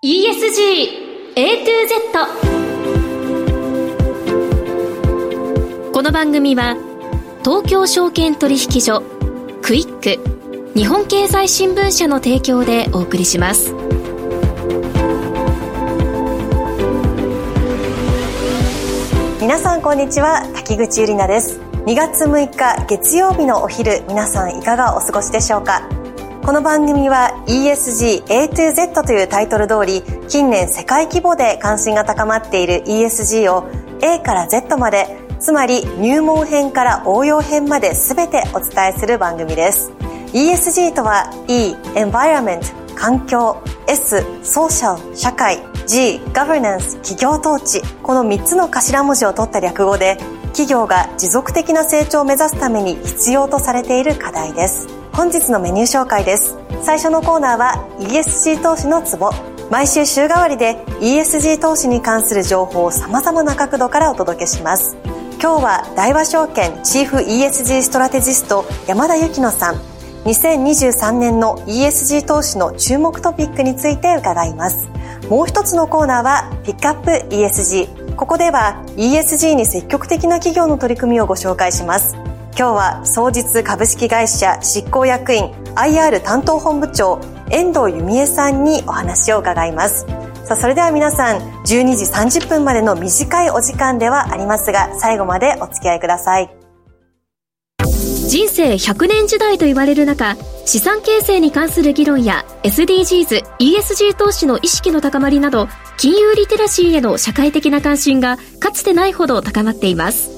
ESG A to Z この番組は東京証券取引所クイック日本経済新聞社の提供でお送りします。皆さんこんにちは滝口ゆりなです。2月6日月曜日のお昼皆さんいかがお過ごしでしょうか？この番組は ESG A to Z というタイトル通り近年世界規模で関心が高まっている ESG を A から Z までつまり入門編から応用編まで全てお伝えする番組です。ESG とは E Environment 環境 S ソーシャル社会 G Governance 企業統治。この3つの頭文字を取った略語で企業が持続的な成長を目指すために必要とされている課題です。本日のメニュー紹介です。最初のコーナーは ESG 投資のツボ。毎週週替わりで ESG 投資に関する情報を様々な角度からお届けします。今日は大和証券チーフ ESG ストラテジスト山田幸乃さん。2023年の ESG 投資の注目トピックについて伺います。もう一つのコーナーはピックアップ ESG ここでは ESG に積極的な企業の取り組みをご紹介します。今日は総実株式会社執行役員 IR 担当本部長遠藤由美恵さんにお話を伺います。さあそれでは皆さん12時30分までの短いお時間ではありますが最後までお付き合いください。人生100年時代と言われる中資産形成に関する議論や SDGs、ESG 投資の意識の高まりなど金融リテラシーへの社会的な関心がかつてないほど高まっています。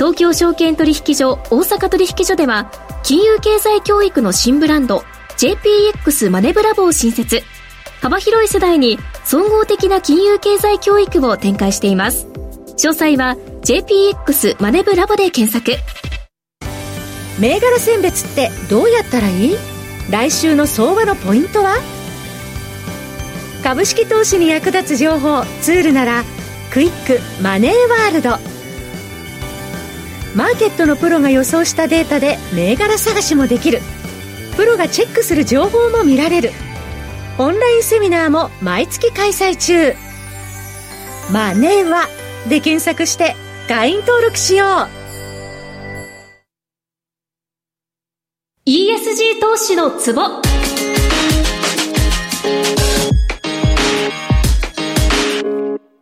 東京証券取引所大阪取引所では金融経済教育の新ブランド JPX マネブラボを新設。幅広い世代に総合的な金融経済教育を展開しています。詳細は JPX マネブラボで検索。銘柄選別ってどうやったらいい？来週の相場のポイントは？株式投資に役立つ情報ツールならクイックマネーワールド。マーケットのプロが予想したデータで銘柄探しもできる。プロがチェックする情報も見られる。オンラインセミナーも毎月開催中。マネーはで検索して会員登録しよう。ESG 投資のツボ。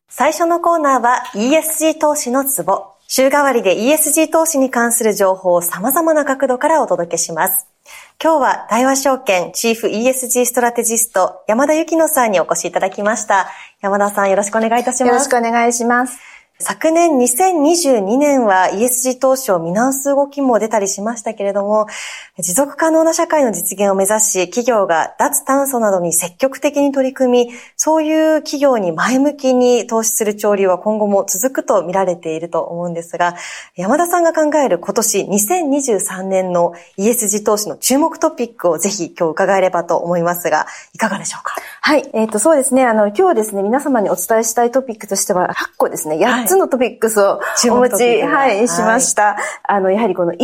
最初のコーナーは ESG 投資のツボ週替わりで ESG 投資に関する情報を様々な角度からお届けします。今日は大和証券チーフ ESG ストラテジスト山田幸乃さんにお越しいただきました。山田さんよろしくお願いいたします。よろしくお願いします。昨年2022年は ESG 投資を見直す動きも出たりしましたけれども、持続可能な社会の実現を目指し、企業が脱炭素などに積極的に取り組み、そういう企業に前向きに投資する潮流は今後も続くと見られていると思うんですが、山田さんが考える今年2023年の ESG 投資の注目トピックをぜひ今日伺えればと思いますが、いかがでしょうか？はい、えっ、ー、と、そうですね。あの、今日ですね、皆様にお伝えしたいトピックとしては、8個ですね、8つのトピックスをお持ち、はい、しました。あの、やはりこの ESG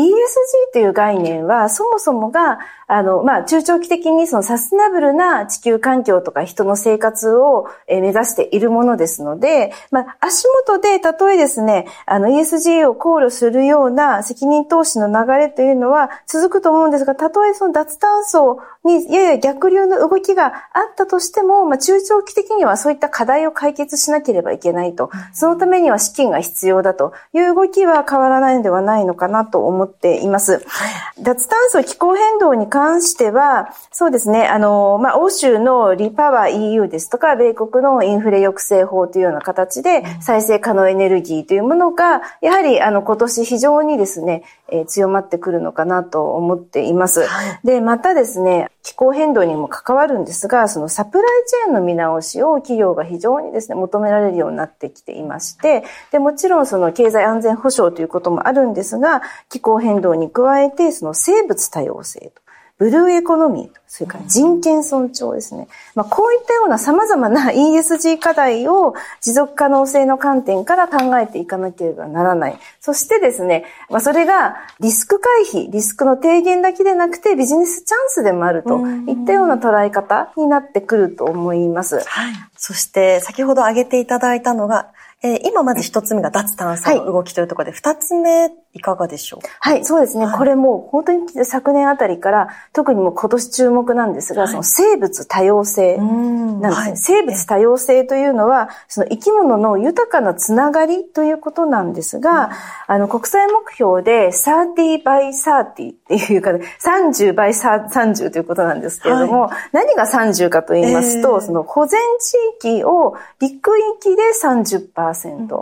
という概念は、そもそもが、あの、まあ、中長期的にそのサステナブルな地球環境とか人の生活を目指しているものですので、まあ、足元で、たとえですね、あの、ESG を考慮するような責任投資の流れというのは続くと思うんですが、たとえその脱炭素にやや逆流の動きがあったとしても、まあ、中長期的にはそういった課題を解決しなければいけないと。そのためには資金が必要だという動きは変わらないのではないのかなと思っています。脱炭素気候変動に関しては、そうですね、あの、まあ、欧州のリパワー EU ですとか、米国のインフレ抑制法というような形で、再生可能エネルギーというものが、やはり、あの、今年非常にですね、えー、強まってくるのかなと思っています。はい、で、またですね、気候変動にも関わるんですが、そのサプライチェーンの見直しを企業が非常にですね、求められるようになってきていまして、で、もちろんその経済安全保障ということもあるんですが、気候変動に加えて、その生物多様性と。ブルーエコノミー、それから人権尊重ですね。まあ、こういったような様々な ESG 課題を持続可能性の観点から考えていかなければならない。そしてですね、まあ、それがリスク回避、リスクの低減だけでなくてビジネスチャンスでもあるといったような捉え方になってくると思います。はい。そして先ほど挙げていただいたのが、えー、今まず一つ目が脱炭素の動きというところで、二、はい、つ目いかがでしょうはい、そうですね。はい、これも本当に昨年あたりから、特にもう今年注目なんですが、はい、その生物多様性なんですね、はい、生物多様性というのは、その生き物の豊かなつながりということなんですが、あの、国際目標で30 by 30っていうか、30 by 30ということなんですけれども、何が30かと言いますと、えー、その保全地域を陸域で30%、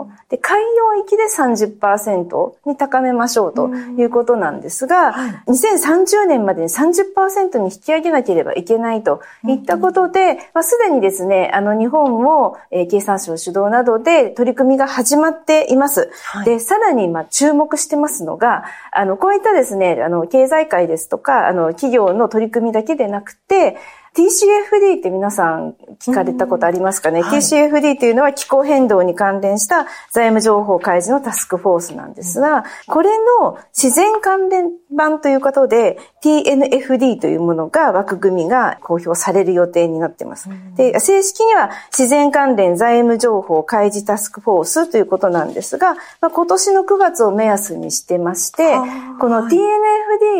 うん、で、海洋域で30%に高めましょうということなんですが、2030年までに30%に引き上げなければいけないといったことで、まあ、すでにですね、あの日本も、えー、経産省主導などで取り組みが始まっています。はい、で、さらにまあ注目してますのが、あの、こういったですね、あの、経済界ですとか、あの、企業の取り組みだけでなくて、TCFD って皆さん聞かれたことありますかね、はい、?TCFD っていうのは気候変動に関連した財務情報開示のタスクフォースなんですが、これの自然関連版ということで TNFD というものが枠組みが公表される予定になっています。で、正式には自然関連財務情報開示タスクフォースということなんですが、まあ、今年の9月を目安にしてまして、この TNFD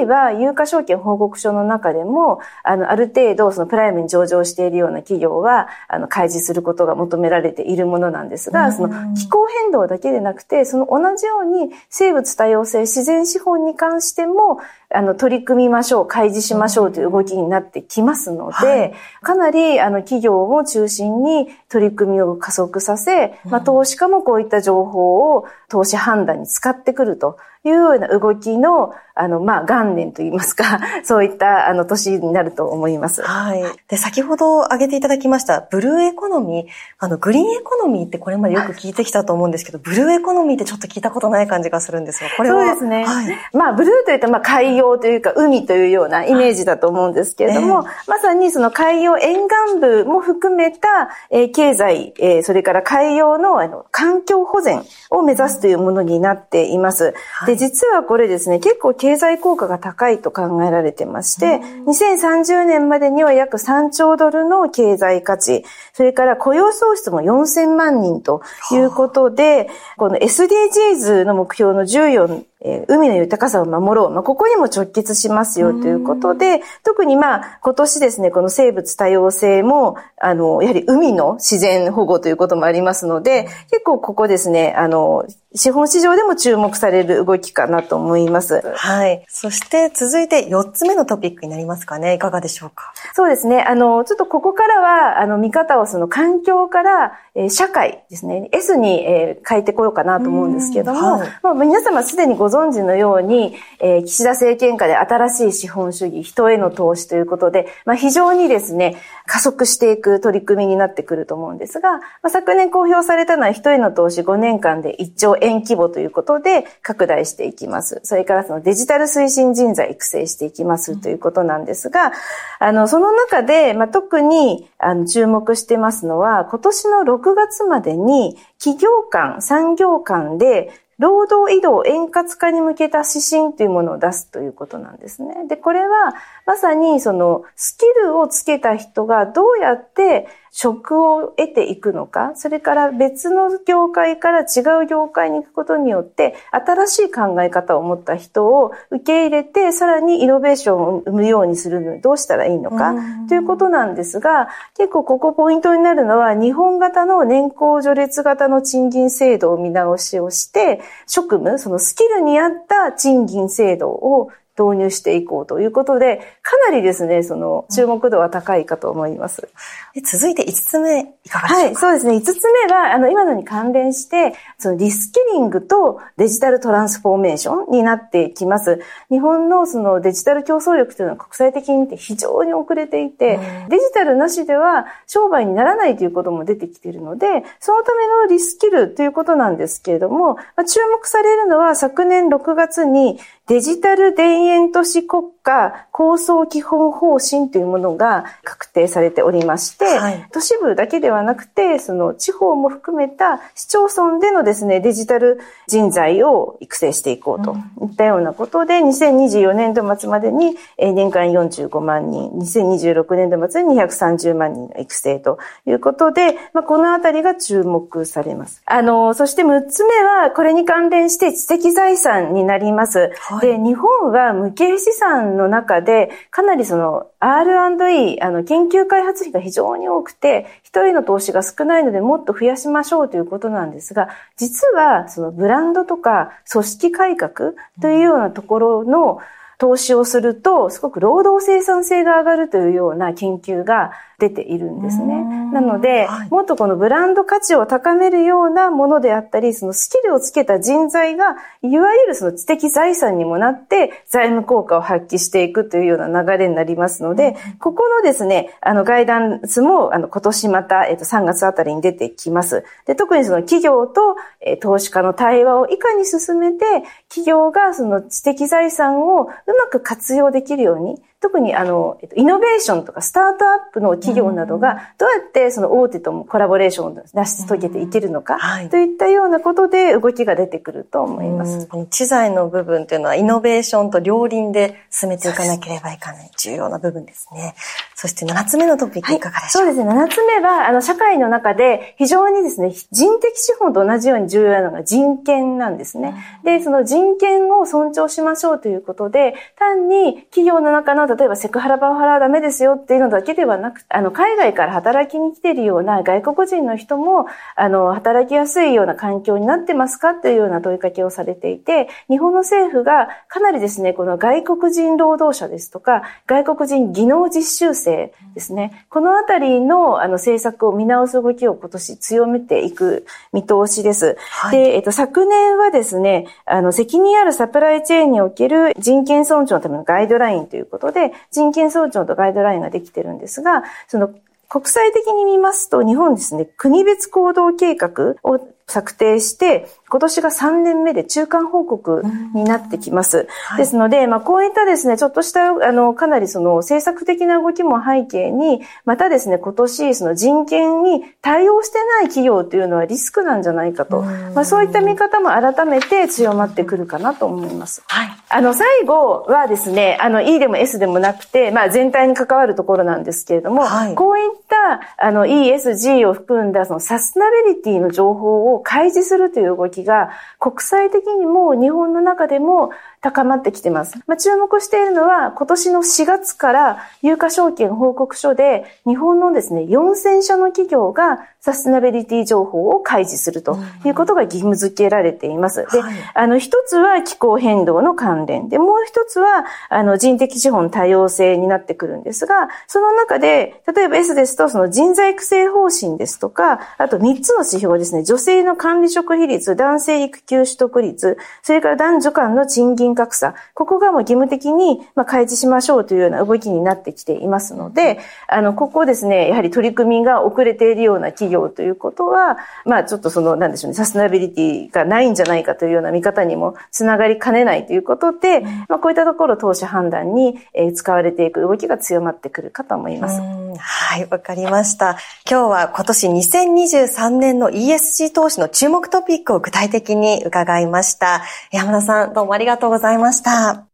は有価証券報告書の中でも、あの、ある程度そののプライムに上場しているような企業は、あの、開示することが求められているものなんですが、その気候変動だけでなくて、その同じように生物多様性、自然資本に関しても、あの、取り組みましょう、開示しましょうという動きになってきますので、はい、かなり、あの、企業を中心に取り組みを加速させ、まあ、投資家もこういった情報を投資判断に使ってくるというような動きの、あの、まあ、元年といいますか、そういった、あの、年になると思います。はい。で、先ほど挙げていただきました、ブルーエコノミー、あの、グリーンエコノミーってこれまでよく聞いてきたと思うんですけど、ブルーエコノミーってちょっと聞いたことない感じがするんですが、これは。そうですね。はい、まあ、ブルーというと、まあ、海洋というか、海というようなイメージだと思うんですけれども、えー、まさにその海洋沿岸部も含めた、えー、経済、えー、それから海洋の、あの、環境保全を目指すというものになっています。はい、で、実はこれですね、結構経済効果が高いと考えられてまして、2030年までには約3兆ドルの経済価値、それから雇用創出も4000万人ということで、この SDGs の目標の14えー、海の豊かさを守ろう。まあ、ここにも直結しますよということで、特にまあ、今年ですね、この生物多様性も、あの、やはり海の自然保護ということもありますので、結構ここですね、あの、資本市場でも注目される動きかなと思います。はい。そして続いて4つ目のトピックになりますかね。いかがでしょうか？そうですね。あの、ちょっとここからは、あの、見方をその環境から、えー、社会ですね。S に、えー、変えてこようかなと思うんですけども、はい、まあ、皆様すでにご存知のように、えー、岸田政権下で新しい資本主義、人への投資ということで、まあ、非常にですね、加速していく取り組みになってくると思うんですが、まあ、昨年公表されたのは人への投資5年間で1兆円規模ということで拡大していきます。それからそのデジタル推進人材育成していきますということなんですが、あの、その中で、まあ、特にあの注目してますのは、今年の6月までに企業間、産業間で労働移動円滑化に向けた指針というものを出すということなんですね。で、これはまさにそのスキルをつけた人がどうやって職を得ていくのか、それから別の業界から違う業界に行くことによって、新しい考え方を持った人を受け入れて、さらにイノベーションを生むようにするのにどうしたらいいのか、ということなんですが、結構ここポイントになるのは、日本型の年功序列型の賃金制度を見直しをして、職務、そのスキルに合った賃金制度を導入していこうということで、かなりですね、その注目度は高いかと思います。うん、続いて5つ目、いかがでしょうか？はい、そうですね。5つ目は、あの、今のに関連して、そのリスキリングとデジタルトランスフォーメーションになってきます。日本のそのデジタル競争力というのは国際的に見て非常に遅れていて、うん、デジタルなしでは商売にならないということも出てきているので、そのためのリスキルということなんですけれども、まあ、注目されるのは昨年6月にデジタル田園都市国家構想基本方針というものが確定されておりまして、はい、都市部だけではなくて、その地方も含めた市町村でのですね、デジタル人材を育成していこうといったようなことで、2024年度末までに年間45万人、2026年度末に230万人の育成ということで、まあ、このあたりが注目されます。あの、そして6つ目は、これに関連して知的財産になります。はい、で、日本は無形資産の中で、かなりその R&E、あの、研究開発費が非常に多くて、人への投資が少ないのでもっと増やしましょうということなんですが、実はそのブランドとか組織改革というようなところの投資をすると、すごく労働生産性が上がるというような研究が出ているんですね。なので、はい、もっとこのブランド価値を高めるようなものであったり、そのスキルをつけた人材が、いわゆるその知的財産にもなって、財務効果を発揮していくというような流れになりますので、ここのですね、あの、ガイダンスも、あの、今年また、えっと、3月あたりに出てきます。で、特にその企業と、え投資家の対話をいかに進めて、企業がその知的財産をうまく活用できるように、特にあの、イノベーションとかスタートアップの企業などが、どうやってその大手ともコラボレーションを成し遂げていけるのか、といったようなことで動きが出てくると思います。知財の部分というのはイノベーションと両輪で進めていかなければいけない重要な部分ですね。そして7つ目のトピックいかがでしょう、はい、そうですね。7つ目は、あの、社会の中で非常にですね、人的資本と同じように重要なのが人権なんですね。で、その人権を尊重しましょうということで、単に企業の中の、例えばセクハラパワハラはダメですよっていうのだけではなく、あの、海外から働きに来ているような外国人の人も、あの、働きやすいような環境になってますかっていうような問いかけをされていて、日本の政府がかなりですね、この外国人労働者ですとか、外国人技能実習生生ですね。このあたりのあの政策を見直す動きを今年強めていく見通しです。はい、で、えっと、昨年はですね、あの、責任あるサプライチェーンにおける人権尊重のためのガイドラインということで、人権尊重とガイドラインができてるんですが、その国際的に見ますと、日本ですね、国別行動計画を策定して、今年が3年目で中間報告になってきます。はい、ですので、まあ、こういったですね、ちょっとした、あの、かなりその政策的な動きも背景に、またですね、今年、その人権に対応してない企業というのはリスクなんじゃないかと、まあ、そういった見方も改めて強まってくるかなと思います。はい。あの、最後はですね、あの、E でも S でもなくて、まあ、全体に関わるところなんですけれども、はい、こういった、あの、ESG を含んだ、そのサステナビリティの情報を開示するという動きが国際的にも日本の中でも高まってきてます。まあ、注目しているのは今年の4月から有価証券報告書で日本のですね、4000社の企業がサステナビリティ情報を開示するということが義務付けられています。で、あの、一つは気候変動の関連で、もう一つは、あの、人的資本多様性になってくるんですが、その中で、例えば S ですと、その人材育成方針ですとか、あと3つの指標ですね、女性の管理職比率、男性育休取得率、それから男女間の賃金格差、ここがもう義務的に、まあ、開示しましょうというような動きになってきていますので、あの、ここですね、やはり取り組みが遅れているような企業ということは、まあちょっとその、なんでしょうね、サステナビリティがないんじゃないかというような見方にもつながりかねないということで、まあこういったところ投資判断に使われていく動きが強まってくるかと思います。はい、わかりました。今日は今年2023年の ESG 投資の注目トピックを具体的に伺いました。山田さん、どうもありがとうございました。ざいました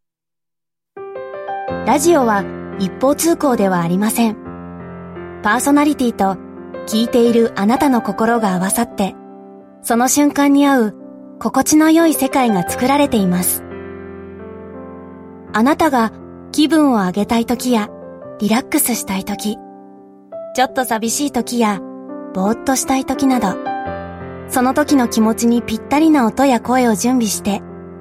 ラジオは一方通行ではありません。パーソナリティと聞いているあなたの心が合わさって、その瞬間に合う心地の良い世界が作られています。あなたが気分を上げたい時やリラックスしたい時、ちょっと寂しい時やぼーっとしたい時など、その時の気持ちにぴったりな音や声を準備して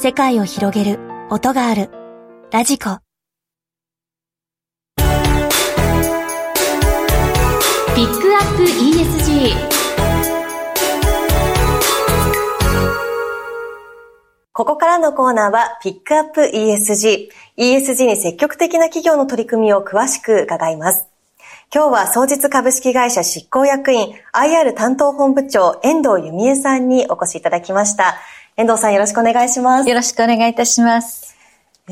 世界を広げる音がある。ラジコ。ピックアップ ESG。ここからのコーナーはピックアップ ESG。ESG に積極的な企業の取り組みを詳しく伺います。今日は創日株式会社執行役員 IR 担当本部長遠藤由美恵さんにお越しいただきました。遠藤さんよろしくお願いします。よろしくお願いいたします。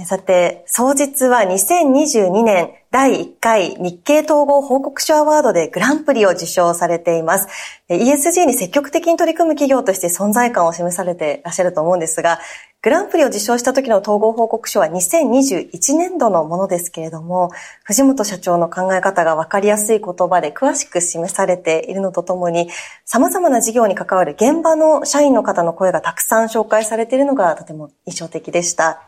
さて、総実は2022年第1回日経統合報告書アワードでグランプリを受賞されています。ESG に積極的に取り組む企業として存在感を示されていらっしゃると思うんですが、グランプリを受賞した時の統合報告書は2021年度のものですけれども、藤本社長の考え方がわかりやすい言葉で詳しく示されているのとともに、様々な事業に関わる現場の社員の方の声がたくさん紹介されているのがとても印象的でした。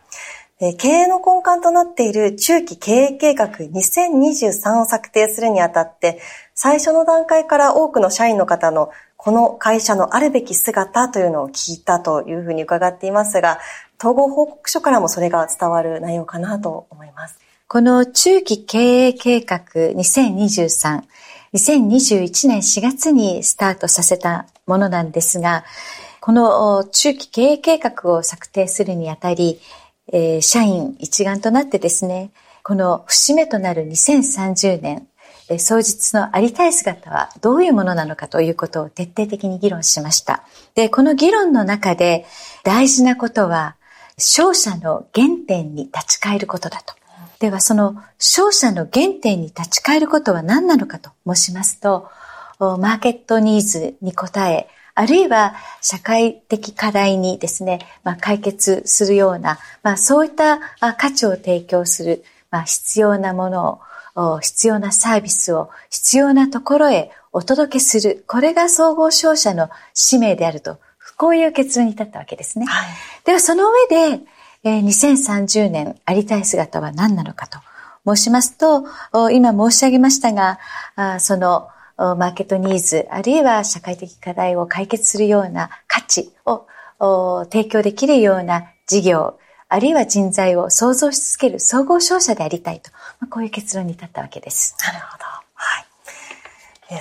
経営の根幹となっている中期経営計画2023を策定するにあたって、最初の段階から多くの社員の方のこの会社のあるべき姿というのを聞いたというふうに伺っていますが、統合報告書からもそれが伝わる内容かなと思います。この中期経営計画2023、2021年4月にスタートさせたものなんですが、この中期経営計画を策定するにあたり、えー、社員一丸となってですね、この節目となる2030年、え、双日のありたい姿はどういうものなのかということを徹底的に議論しました。で、この議論の中で大事なことは、勝者の原点に立ち返ることだと。では、その勝者の原点に立ち返ることは何なのかと申しますと、マーケットニーズに応え、あるいは社会的課題にですね、まあ、解決するような、まあ、そういった価値を提供する、まあ、必要なものを、必要なサービスを必要なところへお届けする。これが総合商社の使命であると、こういう結論に至ったわけですね。はい、では、その上で、えー、2030年ありたい姿は何なのかと申しますと、今申し上げましたが、そのマーケットニーズ、あるいは社会的課題を解決するような価値を提供できるような事業、あるいは人材を創造し続ける総合商社でありたいと、まあ、こういう結論に至ったわけです。なるほど。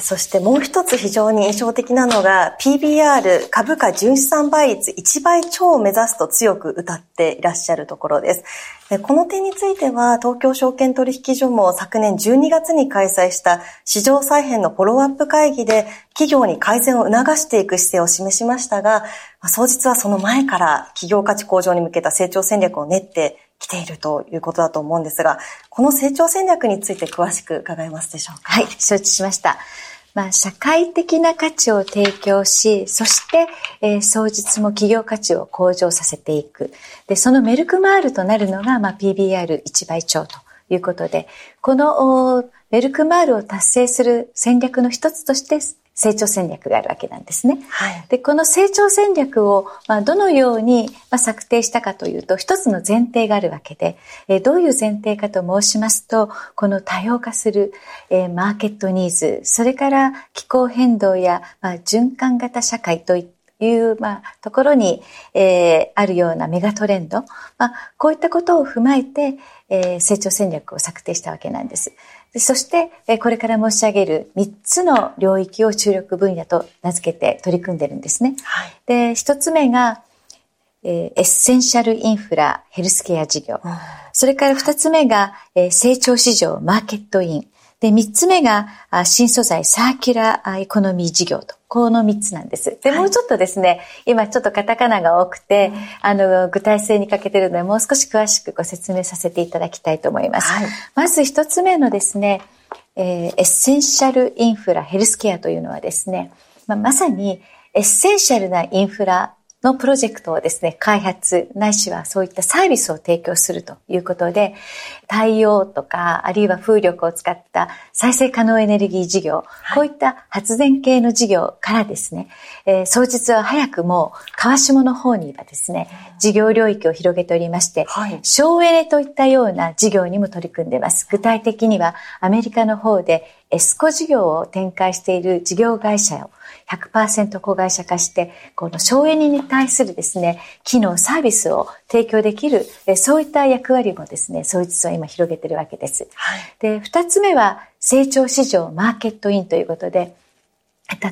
そしてもう一つ非常に印象的なのが PBR 株価純資産倍率1倍超を目指すと強く歌っていらっしゃるところです。この点については東京証券取引所も昨年12月に開催した市場再編のフォローアップ会議で企業に改善を促していく姿勢を示しましたが、総実はその前から企業価値向上に向けた成長戦略を練ってきているということだと思うんですが、この成長戦略について詳しく伺えますでしょうか？はい、承知しました。まあ、社会的な価値を提供し、そして、えー、双日も企業価値を向上させていく。で、そのメルクマールとなるのが、まあ、PBR1 倍超ということで、このメルクマールを達成する戦略の一つとして、成長戦略があるわけなんですね。はい、で、この成長戦略を、まあ、どのように、まあ、策定したかというと、一つの前提があるわけで、えー、どういう前提かと申しますと、この多様化する、えー、マーケットニーズ、それから気候変動や、まあ、循環型社会といったいう、まあ、ところに、えー、あるようなメガトレンド、まあ、こういったことを踏まえて、えー、成長戦略を策定したわけなんです。そして、これから申し上げる3つの領域を注力分野と名付けて取り組んでるんですね。はい、で、1つ目が、えー、エッセンシャルインフラヘルスケア事業。それから2つ目が、えー、成長市場マーケットイン。で、三つ目が、新素材サーキュラーエコノミー事業と。この三つなんです。で、もうちょっとですね、今ちょっとカタカナが多くて、あの、具体性に欠けてるので、もう少し詳しくご説明させていただきたいと思います。はい、まず一つ目のですね、えー、エッセンシャルインフラヘルスケアというのはですね、まあ、まさにエッセンシャルなインフラのプロジェクトをですね、開発、ないしはそういったサービスを提供するということで、太陽とか、あるいは風力を使った再生可能エネルギー事業、はい、こういった発電系の事業からですね、えー、双日は早くも川下の方にはですね、事業領域を広げておりまして、はい、省エネといったような事業にも取り組んでいます。具体的にはアメリカの方でエスコ事業を展開している事業会社を100%子会社化して、この省エネに対するですね、機能、サービスを提供できる、そういった役割もですね、総実は今広げているわけです。はい、で、二つ目は、成長市場マーケットインということで、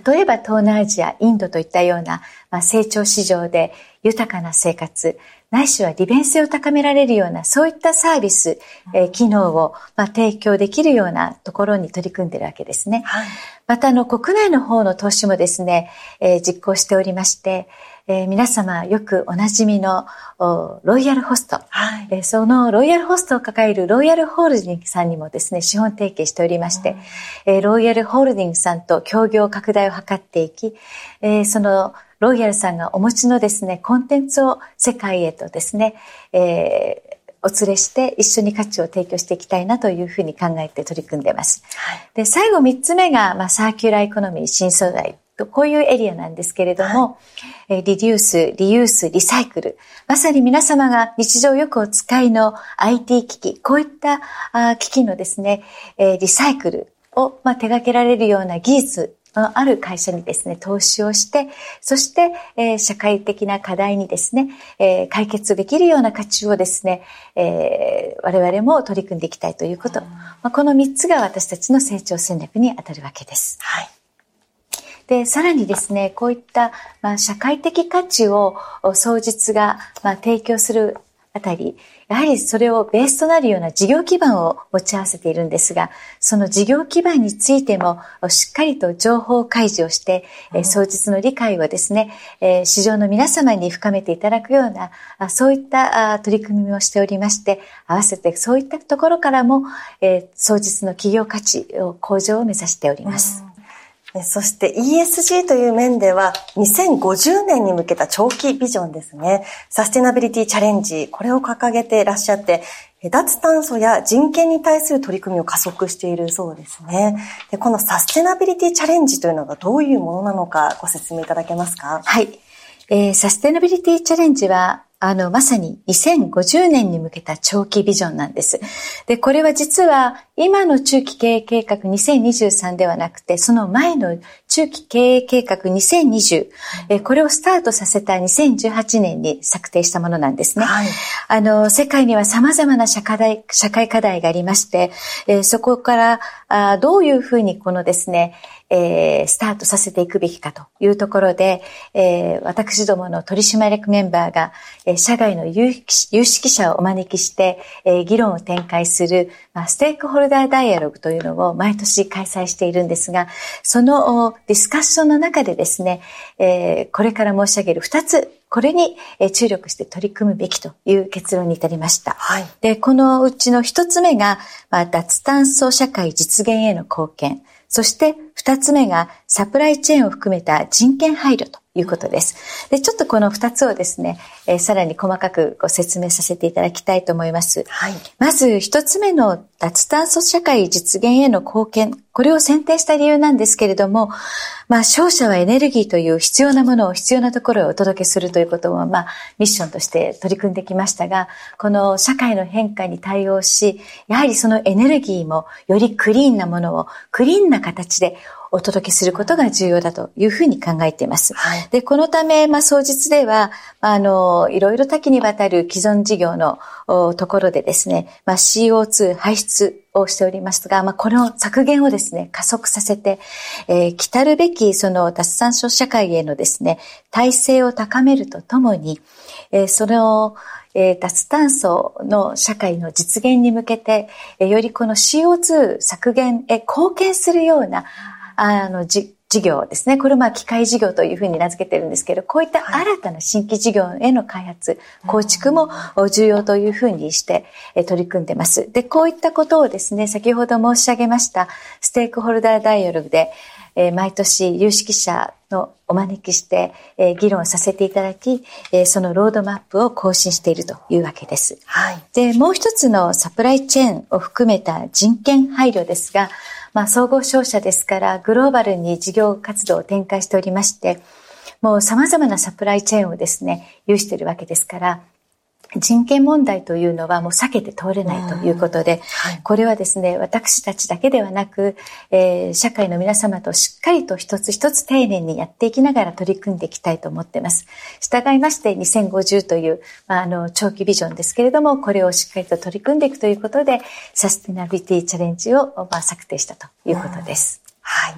例えば東南アジア、インドといったような、まあ、成長市場で豊かな生活、ないしは利便性を高められるような、そういったサービス、えー、機能を、まあ、提供できるようなところに取り組んでいるわけですね。はい、また、あの、国内の方の投資もですね、えー、実行しておりまして、えー、皆様よくおなじみのロイヤルホスト、はい、えー、そのロイヤルホストを抱えるロイヤルホールディングスさんにもですね、資本提携しておりまして、うん、えー、ロイヤルホールディングスさんと協業拡大を図っていき、えー、そのロイヤルさんがお持ちのですね、コンテンツを世界へとですね、えー、お連れして一緒に価値を提供していきたいなというふうに考えて取り組んでいます。はい、で、最後三つ目が、まあ、サーキュラーエコノミー新素材と、こういうエリアなんですけれども、はい、リデュース、リユース、リサイクル。まさに皆様が日常よくお使いの IT 機器、こういった機器のですね、リサイクルを、まあ、手掛けられるような技術のある会社にですね、投資をして、そして、えー、社会的な課題にですね、えー、解決できるような価値をですね、えー、我々も取り組んでいきたいということ。まあ、この3つが私たちの成長戦略にあたるわけです。はい。で、さらにですね、こういった、まあ、社会的価値を創実が、まあ、提供するあたり、やはりそれをベースとなるような事業基盤を持ち合わせているんですが、その事業基盤についてもしっかりと情報開示をして、うん、創実の理解をですね、市場の皆様に深めていただくような、そういった取り組みをしておりまして、合わせてそういったところからも、創実の企業価値を向上を目指しております。そして ESG という面では2050年に向けた長期ビジョンですね。サステナビリティチャレンジ、これを掲げていらっしゃって、脱炭素や人権に対する取り組みを加速しているそうですね。でこのサステナビリティチャレンジというのがどういうものなのかご説明いただけますか？はい。えー、サステナビリティチャレンジはあの、まさに2050年に向けた長期ビジョンなんです。で、これは実は今の中期経営計画2023ではなくて、その前の中期経営計画2020、えこれをスタートさせた2018年に策定したものなんですね。はい、あの、世界には様々な社会社会課題がありまして、えそこからあどういうふうにこのですね、えー、スタートさせていくべきかというところで、えー、私どもの取締役メンバーが、えー、社外の有識者をお招きして、えー、議論を展開する、まあ、ステークホルダーダイアログというのを毎年開催しているんですが、そのディスカッションの中でですね、えー、これから申し上げる2つこれに注力して取り組むべきという結論に至りました。はい、で、このうちの一つ目が、まあ、脱炭素社会実現への貢献。そして二つ目がサプライチェーンを含めた人権配慮ということです。で、ちょっとこの二つをですね、えー、さらに細かくご説明させていただきたいと思います。はい、まず一つ目の脱炭素社会実現への貢献。これを選定した理由なんですけれども、まあ、商社はエネルギーという必要なものを必要なところへお届けするということを、まあ、ミッションとして取り組んできましたが、この社会の変化に対応し、やはりそのエネルギーもよりクリーンなものをクリーンな形でお届けすることが重要だというふうに考えています。はい、で、このため、まあ、総実では、あの、いろいろ多岐にわたる既存事業のところでですね、まあ、CO2 排出をしておりますが、まあ、この削減をですね、加速させて、えー、来たるべきその脱炭素社会へのですね、体制を高めるとともに、えー、その、えー、脱炭素の社会の実現に向けて、えー、よりこの CO2 削減へ貢献するような、あの、事業ですね。これまあ機械事業というふうに名付けてるんですけど、こういった新たな新規事業への開発、構築も重要というふうにして取り組んでます。で、こういったことをですね、先ほど申し上げましたステークホルダーダイアログで、え毎年有識者のお招きして、え議論させていただき、えそのロードマップを更新しているというわけです。はい、で、もう一つのサプライチェーンを含めた人権配慮ですが、まあ、総合商社ですから、グローバルに事業活動を展開しておりまして、もう様々なサプライチェーンをですね、有しているわけですから、人権問題というのはもう避けて通れないということで、はい、これはですね、私たちだけではなく、えー、社会の皆様としっかりと一つ一つ丁寧にやっていきながら取り組んでいきたいと思っています。従いまして2050という、まあ、あの、長期ビジョンですけれども、これをしっかりと取り組んでいくということで、サステナビリティチャレンジを、まあ、策定したということです。はい。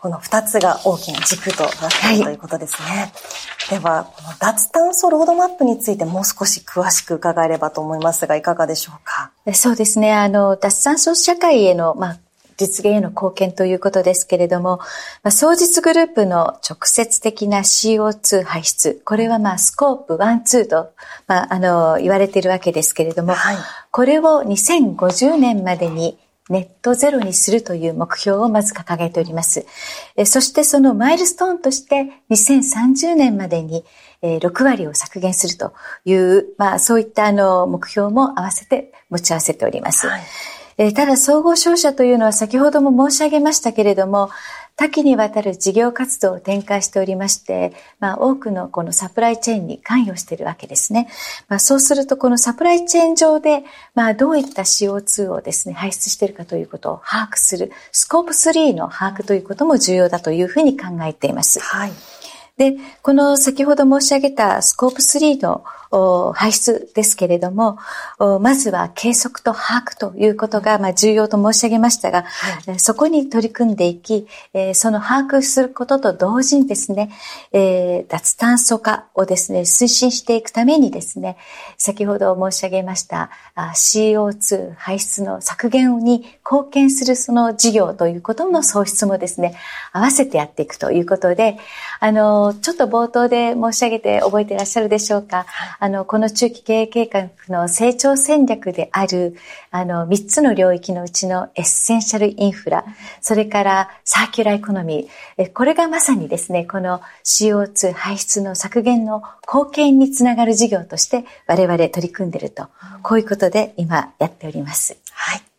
この二つが大きな軸となっているということですね。はい、では、この脱炭素ロードマップについてもう少し詳しく伺えればと思いますが、いかがでしょうか？そうですね。あの、脱炭素社会への、まあ、実現への貢献ということですけれども、まあ、総実グループの直接的な CO2 排出、これはまあスコープ1、2と、まあ、あの、言われているわけですけれども、はい、これを2050年までにネットゼロにするという目標をまず掲げております。そしてそのマイルストーンとして2030年までに6割を削減するという、まあそういったあの目標も合わせて持ち合わせております。はいえただ総合商社というのは先ほども申し上げましたけれども、多岐にわたる事業活動を展開しておりまして、まあ、多くのこのサプライチェーンに関与しているわけですね。まあ、そうすると、このサプライチェーン上で、まあ、どういった CO2 をですね、排出しているかということを把握する、スコープ3の把握ということも重要だというふうに考えています。はい。で、この先ほど申し上げたスコープ3の排出ですけれども、まずは計測と把握ということが、ま重要と申し上げましたが、はい、そこに取り組んでいき、その把握することと同時にですね、脱炭素化をですね、推進していくためにですね、先ほど申し上げました CO2 排出の削減に貢献するその事業ということの創出もですね、合わせてやっていくということで、あの、ちょっと冒頭で申し上げて覚えていらっしゃるでしょうか。あの、この中期経営計画の成長戦略である、あの、3つの領域のうちのエッセンシャルインフラ、それからサーキュラーエコノミー、これがまさにですね、この CO2 排出の削減の貢献につながる事業として我々取り組んでいると、こういうことで今やっております。はい。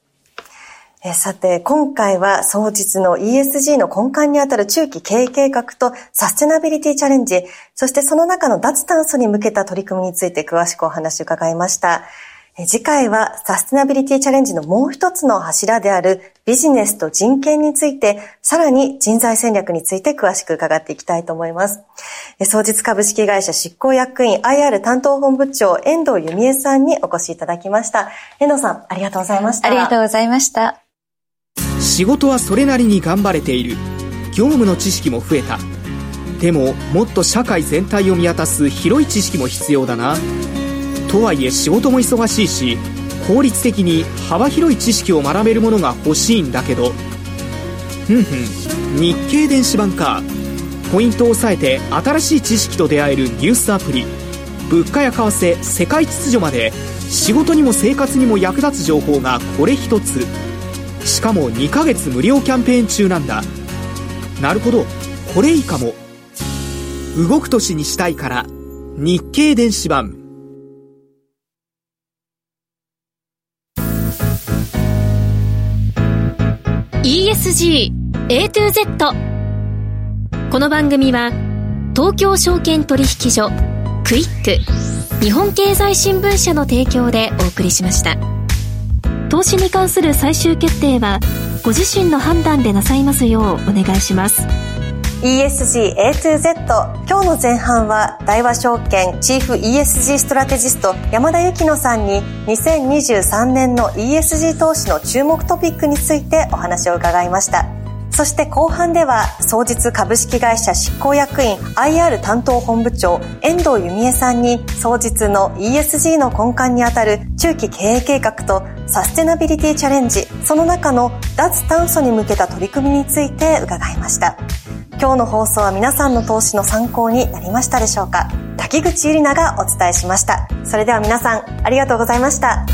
えさて、今回は総実の ESG の根幹にあたる中期経営計画とサステナビリティチャレンジ、そしてその中の脱炭素に向けた取り組みについて詳しくお話を伺いました。次回はサステナビリティチャレンジのもう一つの柱であるビジネスと人権について、さらに人材戦略について詳しく伺っていきたいと思います。総実株式会社執行役員 IR 担当本部長遠藤由美恵さんにお越しいただきました。遠藤さん、ありがとうございました。ありがとうございました。仕事はそれなりに頑張れている。業務の知識も増えた。でももっと社会全体を見渡す広い知識も必要だな。とはいえ仕事も忙しいし効率的に幅広い知識を学べるものが欲しいんだけど。ふんふん日経電子版か。ポイントを押さえて新しい知識と出会えるニュースアプリ。物価や為替世界秩序まで。仕事にも生活にも役立つ情報がこれ一つ。しかも2ヶ月無料キャンペーン中なんだ。なるほど。これいいかも。動く年にしたいから。日経電子版。ESG A to Z この番組は東京証券取引所クイック日本経済新聞社の提供でお送りしました。投資に関する最終決定はご自身の判断でなさいますようお願いします。ESGA2Z 今日の前半は大和証券チーフ ESG ストラテジスト山田幸乃さんに2023年の ESG 投資の注目トピックについてお話を伺いました。そして後半では、総実株式会社執行役員 IR 担当本部長遠藤由美恵さんに、総実の ESG の根幹にあたる中期経営計画とサステナビリティチャレンジ、その中の脱炭素に向けた取り組みについて伺いました。今日の放送は皆さんの投資の参考になりましたでしょうか？滝口ゆりながお伝えしました。それでは皆さん、ありがとうございました。